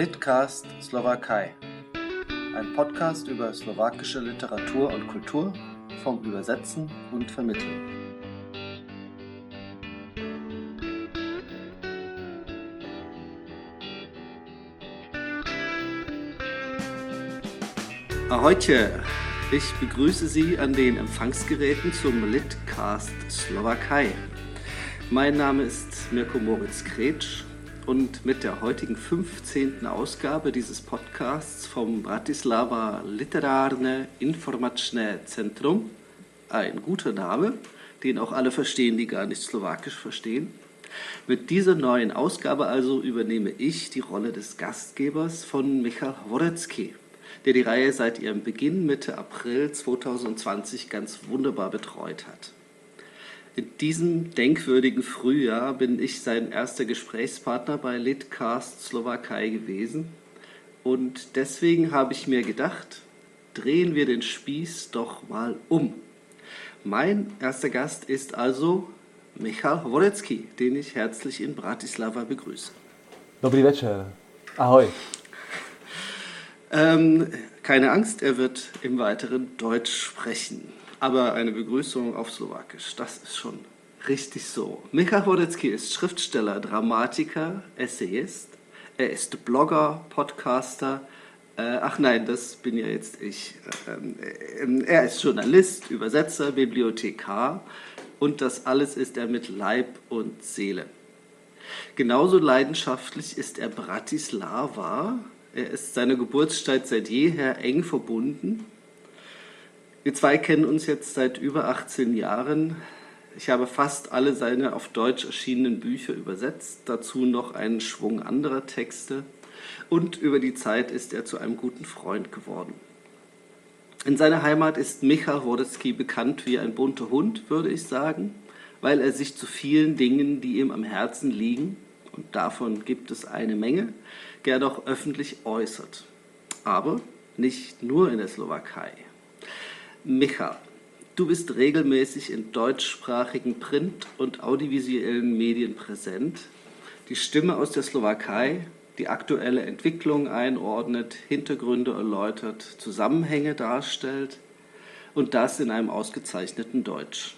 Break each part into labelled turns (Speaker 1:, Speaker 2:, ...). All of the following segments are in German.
Speaker 1: Litcast Slowakei. Ein Podcast über slowakische Literatur und Kultur vom Übersetzen und Vermitteln. Ahojte! Ich begrüße Sie an den Empfangsgeräten zum Litcast Slowakei. Mein Name ist Mirko Moritz Kretsch und mit der heutigen 15. Ausgabe dieses Podcasts vom Bratislava Literarne Informačné Centrum, ein guter Name, den auch alle verstehen, die gar nicht Slowakisch verstehen. Mit dieser neuen Ausgabe also übernehme ich die Rolle des Gastgebers von Michal Horecki, der die Reihe seit ihrem Beginn Mitte April 2020 ganz wunderbar betreut hat. In diesem denkwürdigen Frühjahr bin ich sein erster Gesprächspartner bei Litcast Slowakei gewesen. Und deswegen habe ich mir gedacht, drehen wir den Spieß doch mal um. Mein erster Gast ist also Michal Horecki, den ich herzlich in Bratislava begrüße.
Speaker 2: Dobrý večer. Ahoj.
Speaker 1: Ähm, keine Angst, er wird im Weiteren Deutsch sprechen aber eine Begrüßung auf Slowakisch, das ist schon richtig so. Micha Wodecki ist Schriftsteller, Dramatiker, Essayist. Er ist Blogger, Podcaster. Äh, ach nein, das bin ja jetzt ich. Ähm, äh, er ist Journalist, Übersetzer, Bibliothekar und das alles ist er mit Leib und Seele. Genauso leidenschaftlich ist er Bratislava. Er ist seiner Geburtsstadt seit jeher eng verbunden wir zwei kennen uns jetzt seit über 18 Jahren. Ich habe fast alle seine auf Deutsch erschienenen Bücher übersetzt, dazu noch einen Schwung anderer Texte und über die Zeit ist er zu einem guten Freund geworden. In seiner Heimat ist Michal Wodecki bekannt wie ein bunter Hund, würde ich sagen, weil er sich zu vielen Dingen, die ihm am Herzen liegen, und davon gibt es eine Menge, gern auch öffentlich äußert. Aber nicht nur in der Slowakei. Micha, du bist regelmäßig in deutschsprachigen Print- und audiovisuellen Medien präsent. Die Stimme aus der Slowakei, die aktuelle Entwicklung einordnet, Hintergründe erläutert, Zusammenhänge darstellt und das in einem ausgezeichneten Deutsch.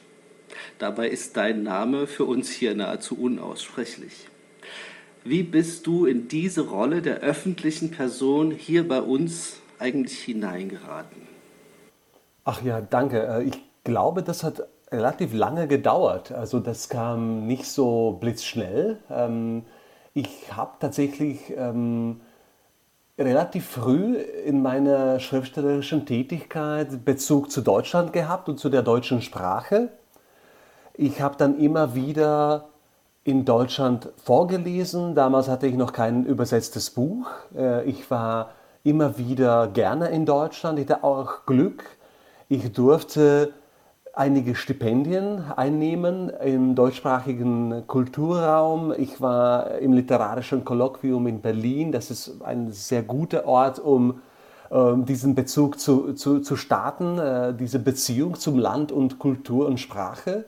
Speaker 1: Dabei ist dein Name für uns hier nahezu unaussprechlich. Wie bist du in diese Rolle der öffentlichen Person hier bei uns eigentlich hineingeraten?
Speaker 2: Ach ja, danke. Äh, ich glaube, das hat relativ lange gedauert. Also das kam nicht so blitzschnell. Ähm, ich habe tatsächlich ähm, relativ früh in meiner schriftstellerischen Tätigkeit Bezug zu Deutschland gehabt und zu der deutschen Sprache. Ich habe dann immer wieder in Deutschland vorgelesen. Damals hatte ich noch kein übersetztes Buch. Äh, ich war immer wieder gerne in Deutschland. Ich hatte auch Glück, ich durfte einige Stipendien einnehmen im deutschsprachigen Kulturraum. Ich war im literarischen Kolloquium in Berlin. Das ist ein sehr guter Ort, um äh, diesen Bezug zu, zu, zu starten, äh, diese Beziehung zum Land und Kultur und Sprache.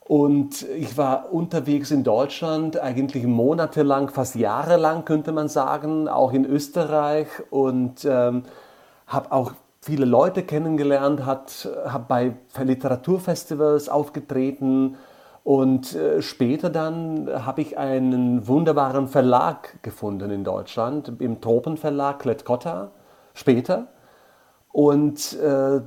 Speaker 2: Und ich war unterwegs in Deutschland, eigentlich monatelang, fast jahrelang könnte man sagen, auch in Österreich und ähm, habe auch viele Leute kennengelernt, hat, hat bei Literaturfestivals aufgetreten und äh, später dann habe ich einen wunderbaren Verlag gefunden in Deutschland, im Tropenverlag Klett-Cotta, später. Und äh,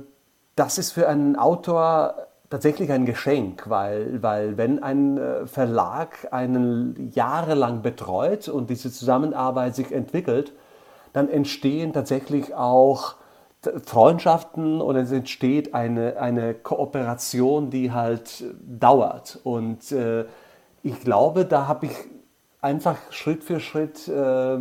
Speaker 2: das ist für einen Autor tatsächlich ein Geschenk, weil, weil wenn ein äh, Verlag einen jahrelang betreut und diese Zusammenarbeit sich entwickelt, dann entstehen tatsächlich auch Freundschaften und es entsteht eine, eine Kooperation, die halt dauert. Und äh, ich glaube, da habe ich einfach Schritt für Schritt äh,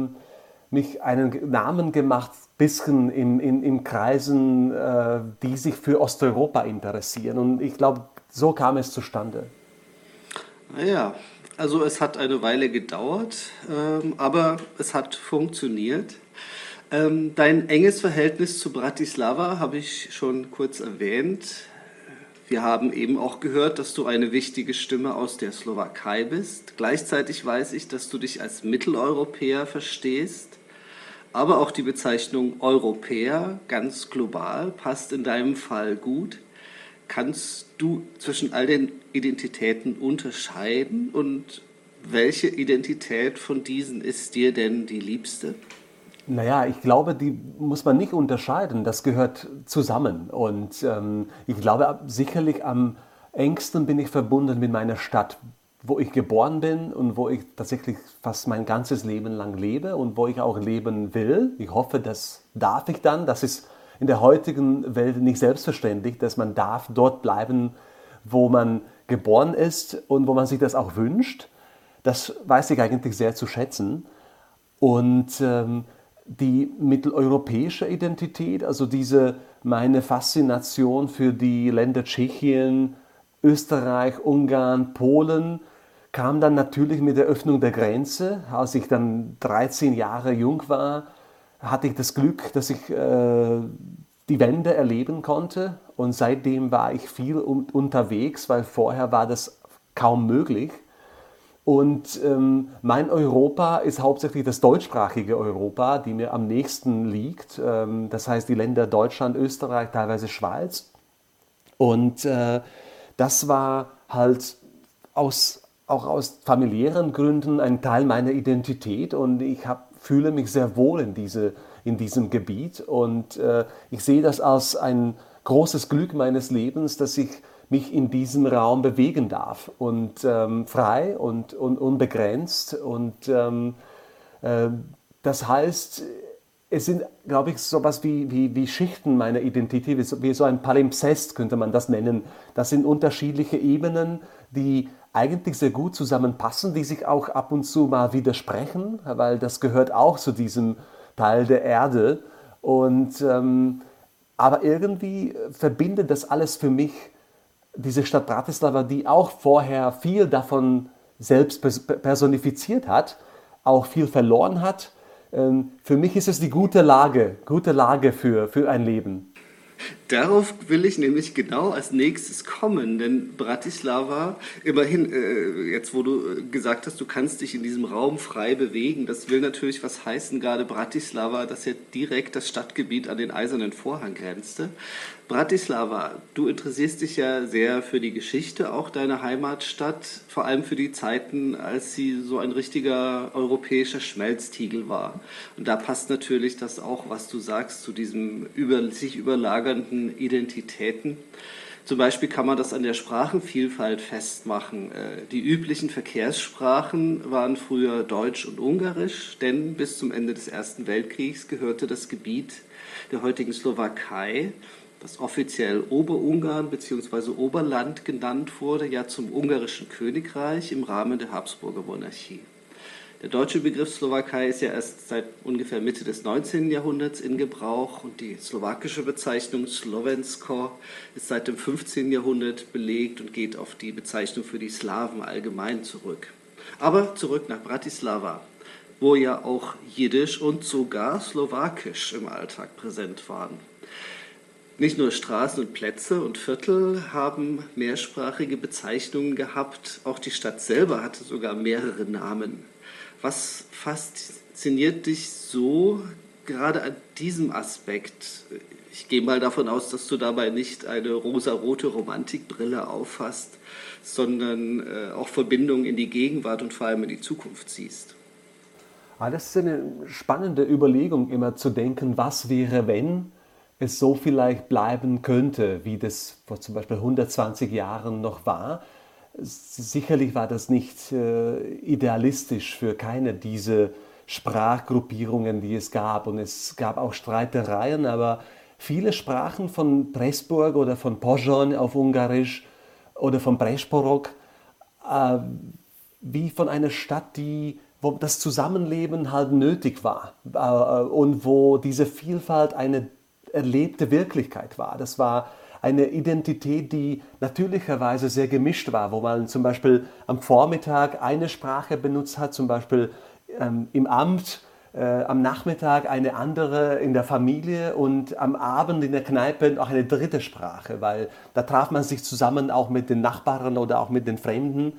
Speaker 2: mich einen Namen gemacht, bisschen in, in, in Kreisen, äh, die sich für Osteuropa interessieren. Und ich glaube, so kam es zustande.
Speaker 1: Naja, also es hat eine Weile gedauert, ähm, aber es hat funktioniert. Ähm, dein enges Verhältnis zu Bratislava habe ich schon kurz erwähnt. Wir haben eben auch gehört, dass du eine wichtige Stimme aus der Slowakei bist. Gleichzeitig weiß ich, dass du dich als Mitteleuropäer verstehst. aber auch die Bezeichnung Europäer ganz global passt in deinem Fall gut. Kannst du zwischen all den Identitäten unterscheiden und welche Identität von diesen ist dir denn die liebste?
Speaker 2: Naja, ich glaube, die muss man nicht unterscheiden. Das gehört zusammen. Und ähm, ich glaube, sicherlich am engsten bin ich verbunden mit meiner Stadt, wo ich geboren bin und wo ich tatsächlich fast mein ganzes Leben lang lebe und wo ich auch leben will. Ich hoffe, das darf ich dann. Das ist in der heutigen Welt nicht selbstverständlich, dass man darf dort bleiben, wo man geboren ist und wo man sich das auch wünscht. Das weiß ich eigentlich sehr zu schätzen. Und ähm, die mitteleuropäische Identität, also diese meine Faszination für die Länder Tschechien, Österreich, Ungarn, Polen, kam dann natürlich mit der Öffnung der Grenze. Als ich dann 13 Jahre jung war, hatte ich das Glück, dass ich äh, die Wende erleben konnte. Und seitdem war ich viel un unterwegs, weil vorher war das kaum möglich. Und ähm, mein Europa ist hauptsächlich das deutschsprachige Europa, die mir am nächsten liegt. Ähm, das heißt die Länder Deutschland, Österreich, teilweise Schweiz. Und äh, das war halt aus, auch aus familiären Gründen ein Teil meiner Identität und ich hab, fühle mich sehr wohl in, diese, in diesem Gebiet. Und äh, ich sehe das als ein großes Glück meines Lebens, dass ich mich in diesem Raum bewegen darf und ähm, frei und, und, unbegrenzt. Und ähm, äh, das heißt, es sind, glaube ich, so etwas wie, wie, wie Schichten meiner Identität, wie so ein Palimpsest könnte man das nennen. Das sind unterschiedliche Ebenen, die eigentlich sehr gut zusammenpassen, die sich auch ab und zu mal widersprechen, weil das gehört auch zu diesem Teil der Erde. Und, ähm, aber irgendwie verbindet das alles für mich diese Stadt Bratislava, die auch vorher viel davon selbst personifiziert hat, auch viel verloren hat. Ähm, für mich ist es die gute Lage, gute Lage für, für ein Leben.
Speaker 1: Darauf will ich nämlich genau als nächstes kommen, denn Bratislava, immerhin, äh, jetzt wo du gesagt hast, du kannst dich in diesem Raum frei bewegen, das will natürlich was heißen, gerade Bratislava, das ja direkt das Stadtgebiet an den Eisernen Vorhang grenzte. Bratislava, du interessierst dich ja sehr für die Geschichte auch deiner Heimatstadt, vor allem für die Zeiten, als sie so ein richtiger europäischer Schmelztiegel war. Und da passt natürlich das auch, was du sagst, zu diesem über, sich überlagernden Identitäten. Zum Beispiel kann man das an der Sprachenvielfalt festmachen. Äh, die üblichen Verkehrssprachen waren früher Deutsch und Ungarisch, denn bis zum Ende des Ersten Weltkriegs gehörte das Gebiet der heutigen Slowakei das offiziell Oberungarn bzw. Oberland genannt wurde, ja zum ungarischen Königreich im Rahmen der Habsburger Monarchie. Der deutsche Begriff Slowakei ist ja erst seit ungefähr Mitte des 19. Jahrhunderts in Gebrauch und die slowakische Bezeichnung Slovensko ist seit dem 15. Jahrhundert belegt und geht auf die Bezeichnung für die Slawen allgemein zurück. Aber zurück nach Bratislava, wo ja auch Jiddisch und sogar Slowakisch im Alltag präsent waren. Nicht nur Straßen und Plätze und Viertel haben mehrsprachige Bezeichnungen gehabt, auch die Stadt selber hatte sogar mehrere Namen. Was fasziniert dich so gerade an diesem Aspekt? Ich gehe mal davon aus, dass du dabei nicht eine rosarote Romantikbrille auffasst, sondern äh, auch Verbindungen in die Gegenwart und vor allem in die Zukunft siehst.
Speaker 2: Ah, das ist eine spannende Überlegung, immer zu denken, was wäre, wenn es so vielleicht bleiben könnte, wie das vor zum Beispiel 120 Jahren noch war. Sicherlich war das nicht äh, idealistisch für keine dieser Sprachgruppierungen, die es gab. Und es gab auch Streitereien, aber viele sprachen von Pressburg oder von Pozsony auf Ungarisch oder von Presporok äh, wie von einer Stadt, die wo das Zusammenleben halt nötig war äh, und wo diese Vielfalt eine erlebte Wirklichkeit war. Das war eine Identität, die natürlicherweise sehr gemischt war, wo man zum Beispiel am Vormittag eine Sprache benutzt hat, zum Beispiel ähm, im Amt, äh, am Nachmittag eine andere in der Familie und am Abend in der Kneipe auch eine dritte Sprache, weil da traf man sich zusammen auch mit den Nachbarn oder auch mit den Fremden.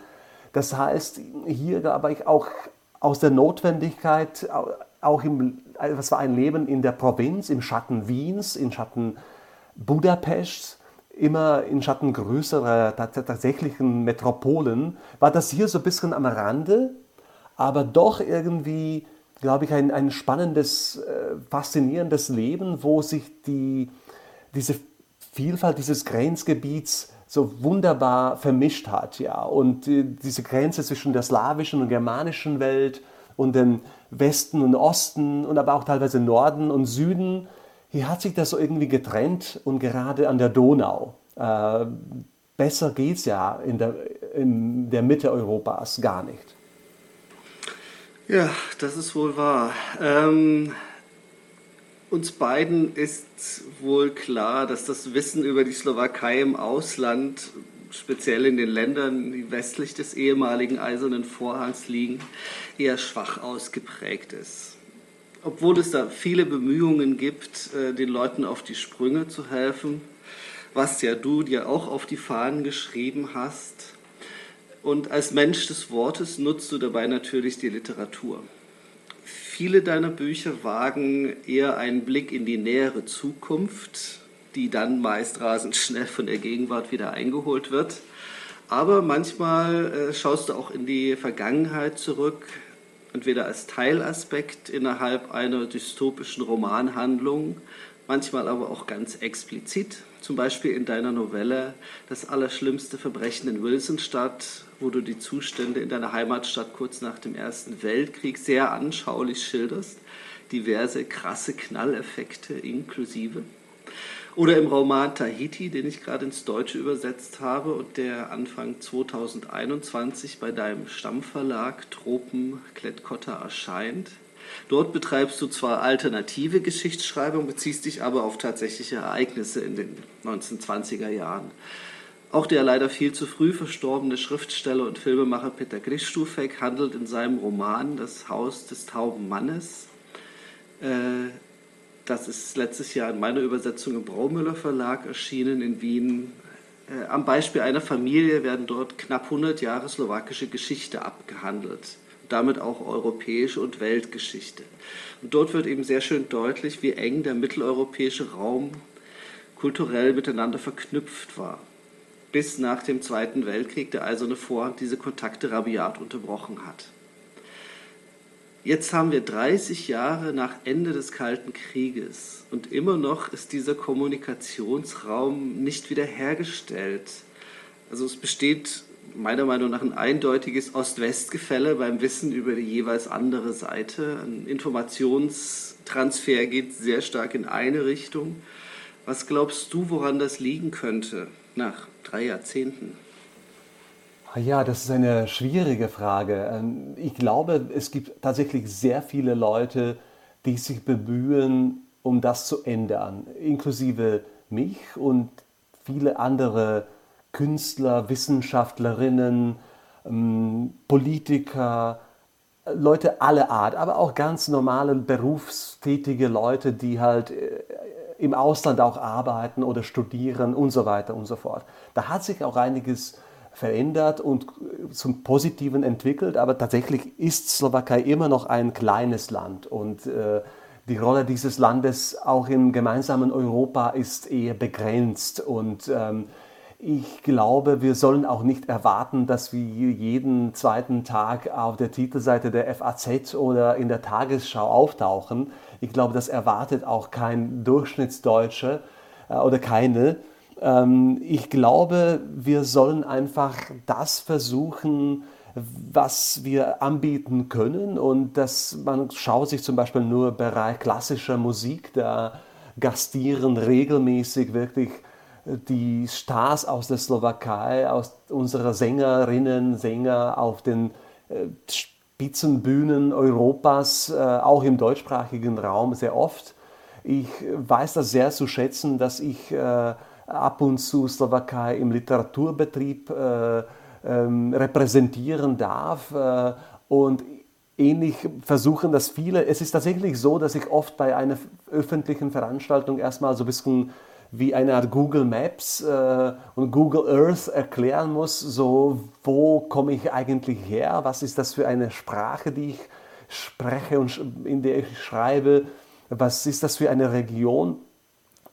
Speaker 2: Das heißt, hier aber ich auch aus der Notwendigkeit auch im, was war ein Leben in der Provinz, im Schatten Wiens, im Schatten Budapests, immer in Schatten größerer tatsächlichen Metropolen, war das hier so ein bisschen am Rande, aber doch irgendwie, glaube ich, ein, ein spannendes, äh, faszinierendes Leben, wo sich die, diese Vielfalt dieses Grenzgebiets so wunderbar vermischt hat, ja. Und äh, diese Grenze zwischen der slawischen und germanischen Welt und dem Westen und Osten und aber auch teilweise Norden und Süden, hier hat sich das so irgendwie getrennt und gerade an der Donau. Äh, besser geht es ja in der, in der Mitte Europas gar nicht.
Speaker 1: Ja, das ist wohl wahr. Ähm, uns beiden ist wohl klar, dass das Wissen über die Slowakei im Ausland, speziell in den Ländern, die westlich des ehemaligen Eisernen Vorhangs liegen, eher schwach ausgeprägt ist. Obwohl es da viele Bemühungen gibt, äh, den Leuten auf die Sprünge zu helfen, was ja du dir auch auf die Fahnen geschrieben hast. Und als Mensch des Wortes nutzt du dabei natürlich die Literatur. Viele deiner Bücher wagen eher einen Blick in die nähere Zukunft, die dann meist rasend schnell von der Gegenwart wieder eingeholt wird. Aber manchmal äh, schaust du auch in die Vergangenheit zurück, entweder als Teilaspekt innerhalb einer dystopischen Romanhandlung, manchmal aber auch ganz explizit, zum Beispiel in deiner Novelle Das allerschlimmste Verbrechen in Wilsonstadt wo du die Zustände in deiner Heimatstadt kurz nach dem Ersten Weltkrieg sehr anschaulich schilderst, diverse krasse Knalleffekte inklusive. Oder im Roman Tahiti, den ich gerade ins Deutsche übersetzt habe und der Anfang 2021 bei deinem Stammverlag Tropen Klettkotter erscheint. Dort betreibst du zwar alternative Geschichtsschreibung, beziehst dich aber auf tatsächliche Ereignisse in den 1920er Jahren. Auch der leider viel zu früh verstorbene Schriftsteller und Filmemacher Peter Christufek handelt in seinem Roman Das Haus des tauben Mannes, äh, das ist letztes Jahr in meiner Übersetzung im Braumüller Verlag erschienen in Wien. Äh, am Beispiel einer Familie werden dort knapp 100 Jahre slowakische Geschichte abgehandelt, damit auch europäische und Weltgeschichte. Und dort wird eben sehr schön deutlich, wie eng der mitteleuropäische Raum kulturell miteinander verknüpft war bis nach dem Zweiten Weltkrieg der Eiserne Vorhang diese Kontakte rabiat unterbrochen hat. Jetzt haben wir 30 Jahre nach Ende des Kalten Krieges und immer noch ist dieser Kommunikationsraum nicht wiederhergestellt. Also es besteht meiner Meinung nach ein eindeutiges Ost-West-Gefälle beim Wissen über die jeweils andere Seite. Ein Informationstransfer geht sehr stark in eine Richtung. Was glaubst du, woran das liegen könnte? nach drei Jahrzehnten?
Speaker 2: Ah ja, das ist eine schwierige Frage. Ähm, ich glaube, es gibt tatsächlich sehr viele Leute, die sich bemühen, um das zu ändern, inklusive mich und viele andere Künstler, Wissenschaftlerinnen, ähm, Politiker, Leute aller Art, aber auch ganz normale berufstätige Leute, die halt äh, im Ausland auch arbeiten oder studieren und so weiter und so fort. Da hat sich auch einiges verändert und zum Positiven entwickelt, aber tatsächlich ist Slowakei immer noch ein kleines Land und äh, die Rolle dieses Landes auch im gemeinsamen Europa ist eher begrenzt und ähm, ich glaube, wir sollen auch nicht erwarten, dass wir jeden zweiten Tag auf der Titelseite der FAZ oder in der Tagesschau auftauchen. Ich glaube, das erwartet auch kein Durchschnittsdeutscher äh, oder keine. Ähm, ich glaube, wir sollen einfach das versuchen, was wir anbieten können und dass man schaut sich zum Beispiel nur Bereich klassischer Musik, da gastieren regelmäßig wirklich die Stars aus der Slowakei, aus unserer Sängerinnen, Sänger auf den äh, Spitzenbühnen Europas, äh, auch im deutschsprachigen Raum sehr oft. Ich weiß das sehr zu schätzen, dass ich äh, ab und zu Slowakei im Literaturbetrieb ähm, repräsentieren darf und ähnlich versuchen das viele. Es ist tatsächlich so, dass ich oft bei einer öffentlichen Veranstaltung erstmal so ein bisschen wie eine Art Google Maps äh, und Google Earth erklären muss, so wo komme ich eigentlich her, was ist das für eine Sprache, die ich spreche und in der ich schreibe, was ist das für eine Region.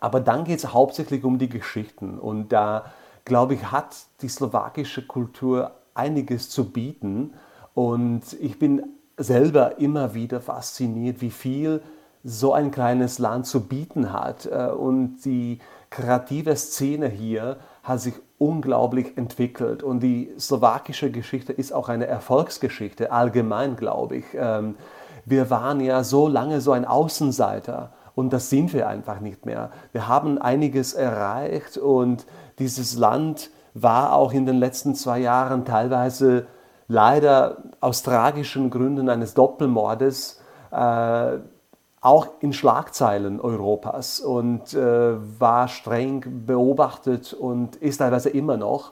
Speaker 2: Aber dann geht es hauptsächlich um die Geschichten. Und da, glaube ich, hat die slowakische Kultur einiges zu bieten. Und ich bin selber immer wieder fasziniert, wie viel so ein kleines Land zu bieten hat. Äh, und die kreative Szene hier hat sich unglaublich entwickelt. Und die slowakische Geschichte ist auch eine Erfolgsgeschichte, allgemein, glaube ich. Ähm, wir waren ja so lange so ein Außenseiter und das sind wir einfach nicht mehr. Wir haben einiges erreicht und dieses Land war auch in den letzten zwei Jahren teilweise leider aus tragischen Gründen eines Doppelmordes äh, auch in Schlagzeilen Europas und äh, war streng beobachtet und ist teilweise immer noch.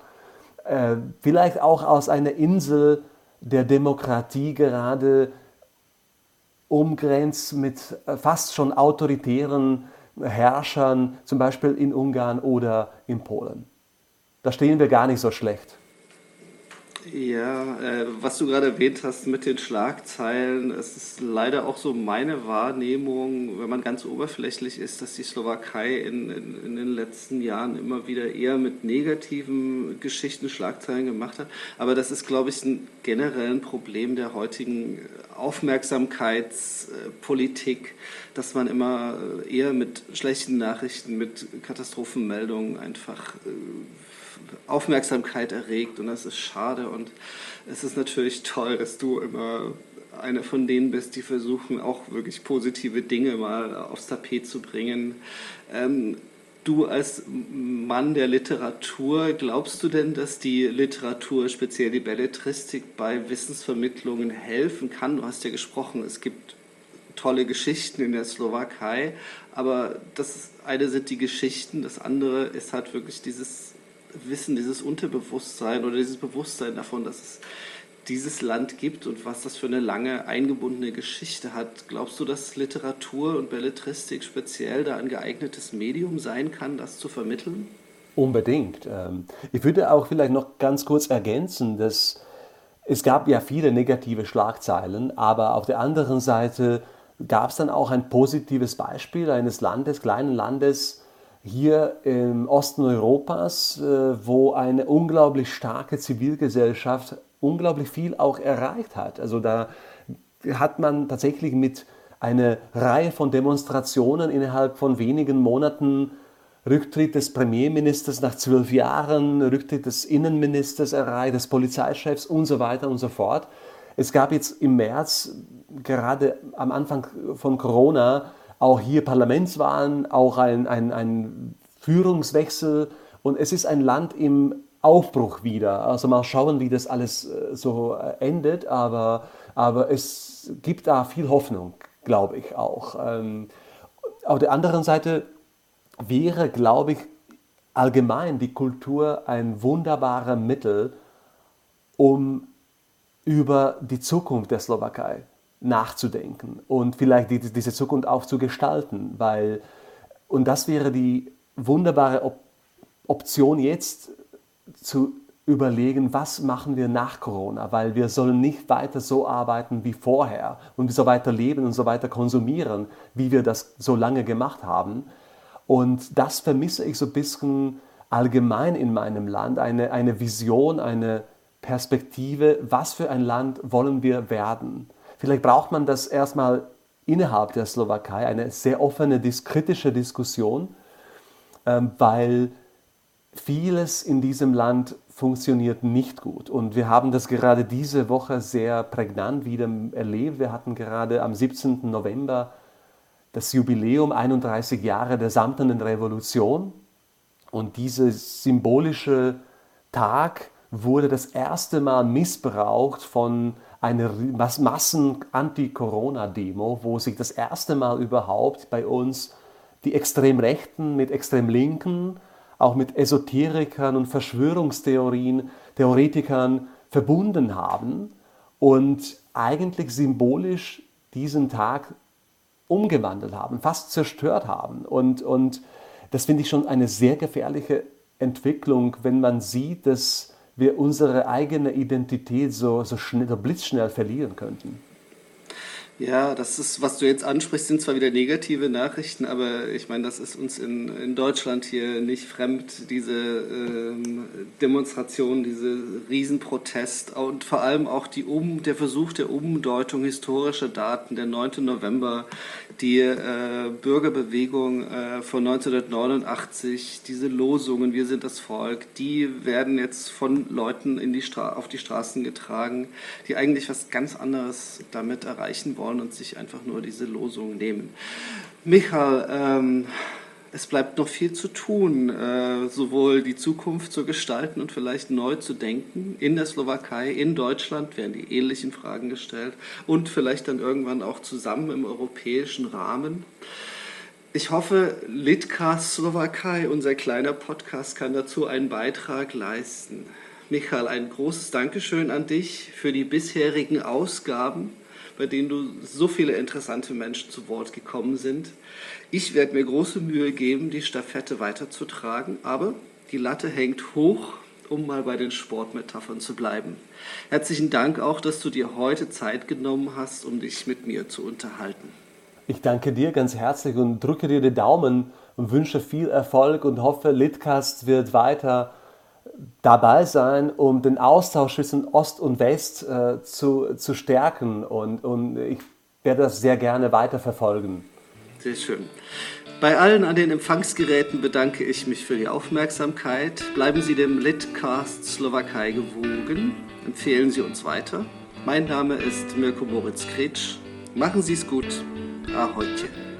Speaker 2: Äh, vielleicht auch aus einer Insel der Demokratie gerade umgrenzt mit äh, fast schon autoritären Herrschern, zum Beispiel in Ungarn oder in Polen. Da stehen wir gar nicht so schlecht.
Speaker 1: Ja, äh, was du gerade erwähnt hast mit den Schlagzeilen, es ist leider auch so meine Wahrnehmung, wenn man ganz oberflächlich ist, dass die Slowakei in, in, in, den letzten Jahren immer wieder eher mit negativen Geschichten Schlagzeilen gemacht hat. Aber das ist, glaube ich, ein generelles Problem der heutigen Aufmerksamkeitspolitik, dass man immer eher mit schlechten Nachrichten, mit Katastrophenmeldungen einfach äh, Aufmerksamkeit erregt und das ist schade und es ist natürlich toll, dass du immer einer von denen bist, die versuchen auch wirklich positive Dinge mal aufs Tapet zu bringen. Ähm, du als Mann der Literatur, glaubst du denn, dass die Literatur, speziell die Belletristik, bei Wissensvermittlungen helfen kann? Du hast ja gesprochen, es gibt tolle Geschichten in der Slowakei, aber das eine sind die Geschichten, das andere ist halt wirklich dieses Wissen, dieses Unterbewusstsein oder dieses Bewusstsein davon, dass es dieses Land gibt und was das für eine lange eingebundene Geschichte hat. Glaubst du, dass Literatur und Belletristik speziell da ein geeignetes Medium sein kann, das zu vermitteln?
Speaker 2: Unbedingt. Ähm, ich würde auch vielleicht noch ganz kurz ergänzen, dass es gab ja viele negative Schlagzeilen, aber auf der anderen Seite gab es dann auch ein positives Beispiel eines Landes, kleinen Landes, hier im Osten Europas, äh, wo eine unglaublich starke Zivilgesellschaft unglaublich viel auch erreicht hat. Also da hat man tatsächlich mit einer Reihe von Demonstrationen innerhalb von wenigen Monaten Rücktritt des Premierministers nach zwölf Jahren, Rücktritt des Innenministers erreicht, des Polizeichefs und so weiter und so fort. Es gab jetzt im März, gerade am Anfang von Corona, auch hier Parlamentswahlen, auch ein, ein, ein Führungswechsel und es ist ein Land im Aufbruch wieder. Also mal schauen, wie das alles äh, so äh, endet, aber, aber es gibt da viel Hoffnung, glaube ich auch. Ähm, auf der anderen Seite wäre, glaube ich, allgemein die Kultur ein wunderbares Mittel, um über die Zukunft der Slowakei nachzudenken und vielleicht die, diese Zukunft auch zu gestalten, weil, und das wäre die wunderbare Op Option jetzt zu überlegen, was machen wir nach Corona, weil wir sollen nicht weiter so arbeiten wie vorher und so weiter leben und so weiter konsumieren, wie wir das so lange gemacht haben. Und das vermisse ich so ein bisschen allgemein in meinem Land, eine, eine Vision, eine Perspektive, was für ein Land wollen wir werden. Vielleicht braucht man das erstmal innerhalb der Slowakei, eine sehr offene, kritische Diskussion, ähm, weil vieles in diesem Land funktioniert nicht gut. Und wir haben das gerade diese Woche sehr prägnant wieder erlebt. Wir hatten gerade am 17. November das Jubiläum 31 Jahre der Samtenen Revolution. Und dieser symbolische Tag wurde das erste Mal missbraucht von eine Massen-Anti-Corona-Demo, wo sich das erste Mal überhaupt bei uns die Extremrechten mit Extremlinken, auch mit Esoterikern und Verschwörungstheorien, Theoretikern verbunden haben und eigentlich symbolisch diesen Tag umgewandelt haben, fast zerstört haben. Und, und das finde ich schon eine sehr gefährliche Entwicklung, wenn man sieht, dass wir unsere eigene Identität so, so, schnell, so blitzschnell verlieren könnten.
Speaker 1: Ja, das ist, was du jetzt ansprichst, sind zwar wieder negative Nachrichten, aber ich meine, das ist uns in, in Deutschland hier nicht fremd, diese ähm, Demonstration, diese Riesenprotest und vor allem auch die um, der Versuch der Umdeutung historischer Daten, der 9. November, die äh, Bürgerbewegung äh, von 1989, diese Losungen, wir sind das Volk, die werden jetzt von Leuten in die auf die Straßen getragen, die eigentlich was ganz anderes damit erreichen wollen und sich einfach nur diese Losung nehmen. Michael, ähm, es bleibt noch viel zu tun, äh, sowohl die Zukunft zu gestalten und vielleicht neu zu denken. In der Slowakei, in Deutschland werden die ähnlichen Fragen gestellt und vielleicht dann irgendwann auch zusammen im europäischen Rahmen. Ich hoffe, Litcast Slowakei, unser kleiner Podcast, kann dazu einen Beitrag leisten. Michael, ein großes Dankeschön an dich für die bisherigen Ausgaben bei denen du so viele interessante Menschen zu Wort gekommen sind. Ich werde mir große Mühe geben, die Staffette weiterzutragen, aber die Latte hängt hoch, um mal bei den Sportmetaphern zu bleiben. Herzlichen Dank auch, dass du dir heute Zeit genommen hast, um dich mit mir zu unterhalten.
Speaker 2: Ich danke dir ganz herzlich und drücke dir die Daumen und wünsche viel Erfolg und hoffe, Litcast wird weiter dabei sein, um den Austausch zwischen Ost und West äh, zu, zu stärken. Und, und ich werde das sehr gerne weiterverfolgen.
Speaker 1: Sehr schön. Bei allen an den Empfangsgeräten bedanke ich mich für die Aufmerksamkeit. Bleiben Sie dem Litcast Slowakei gewogen. Empfehlen Sie uns weiter. Mein Name ist Mirko Moritz Kretsch. Machen Sie es gut. Ahojte.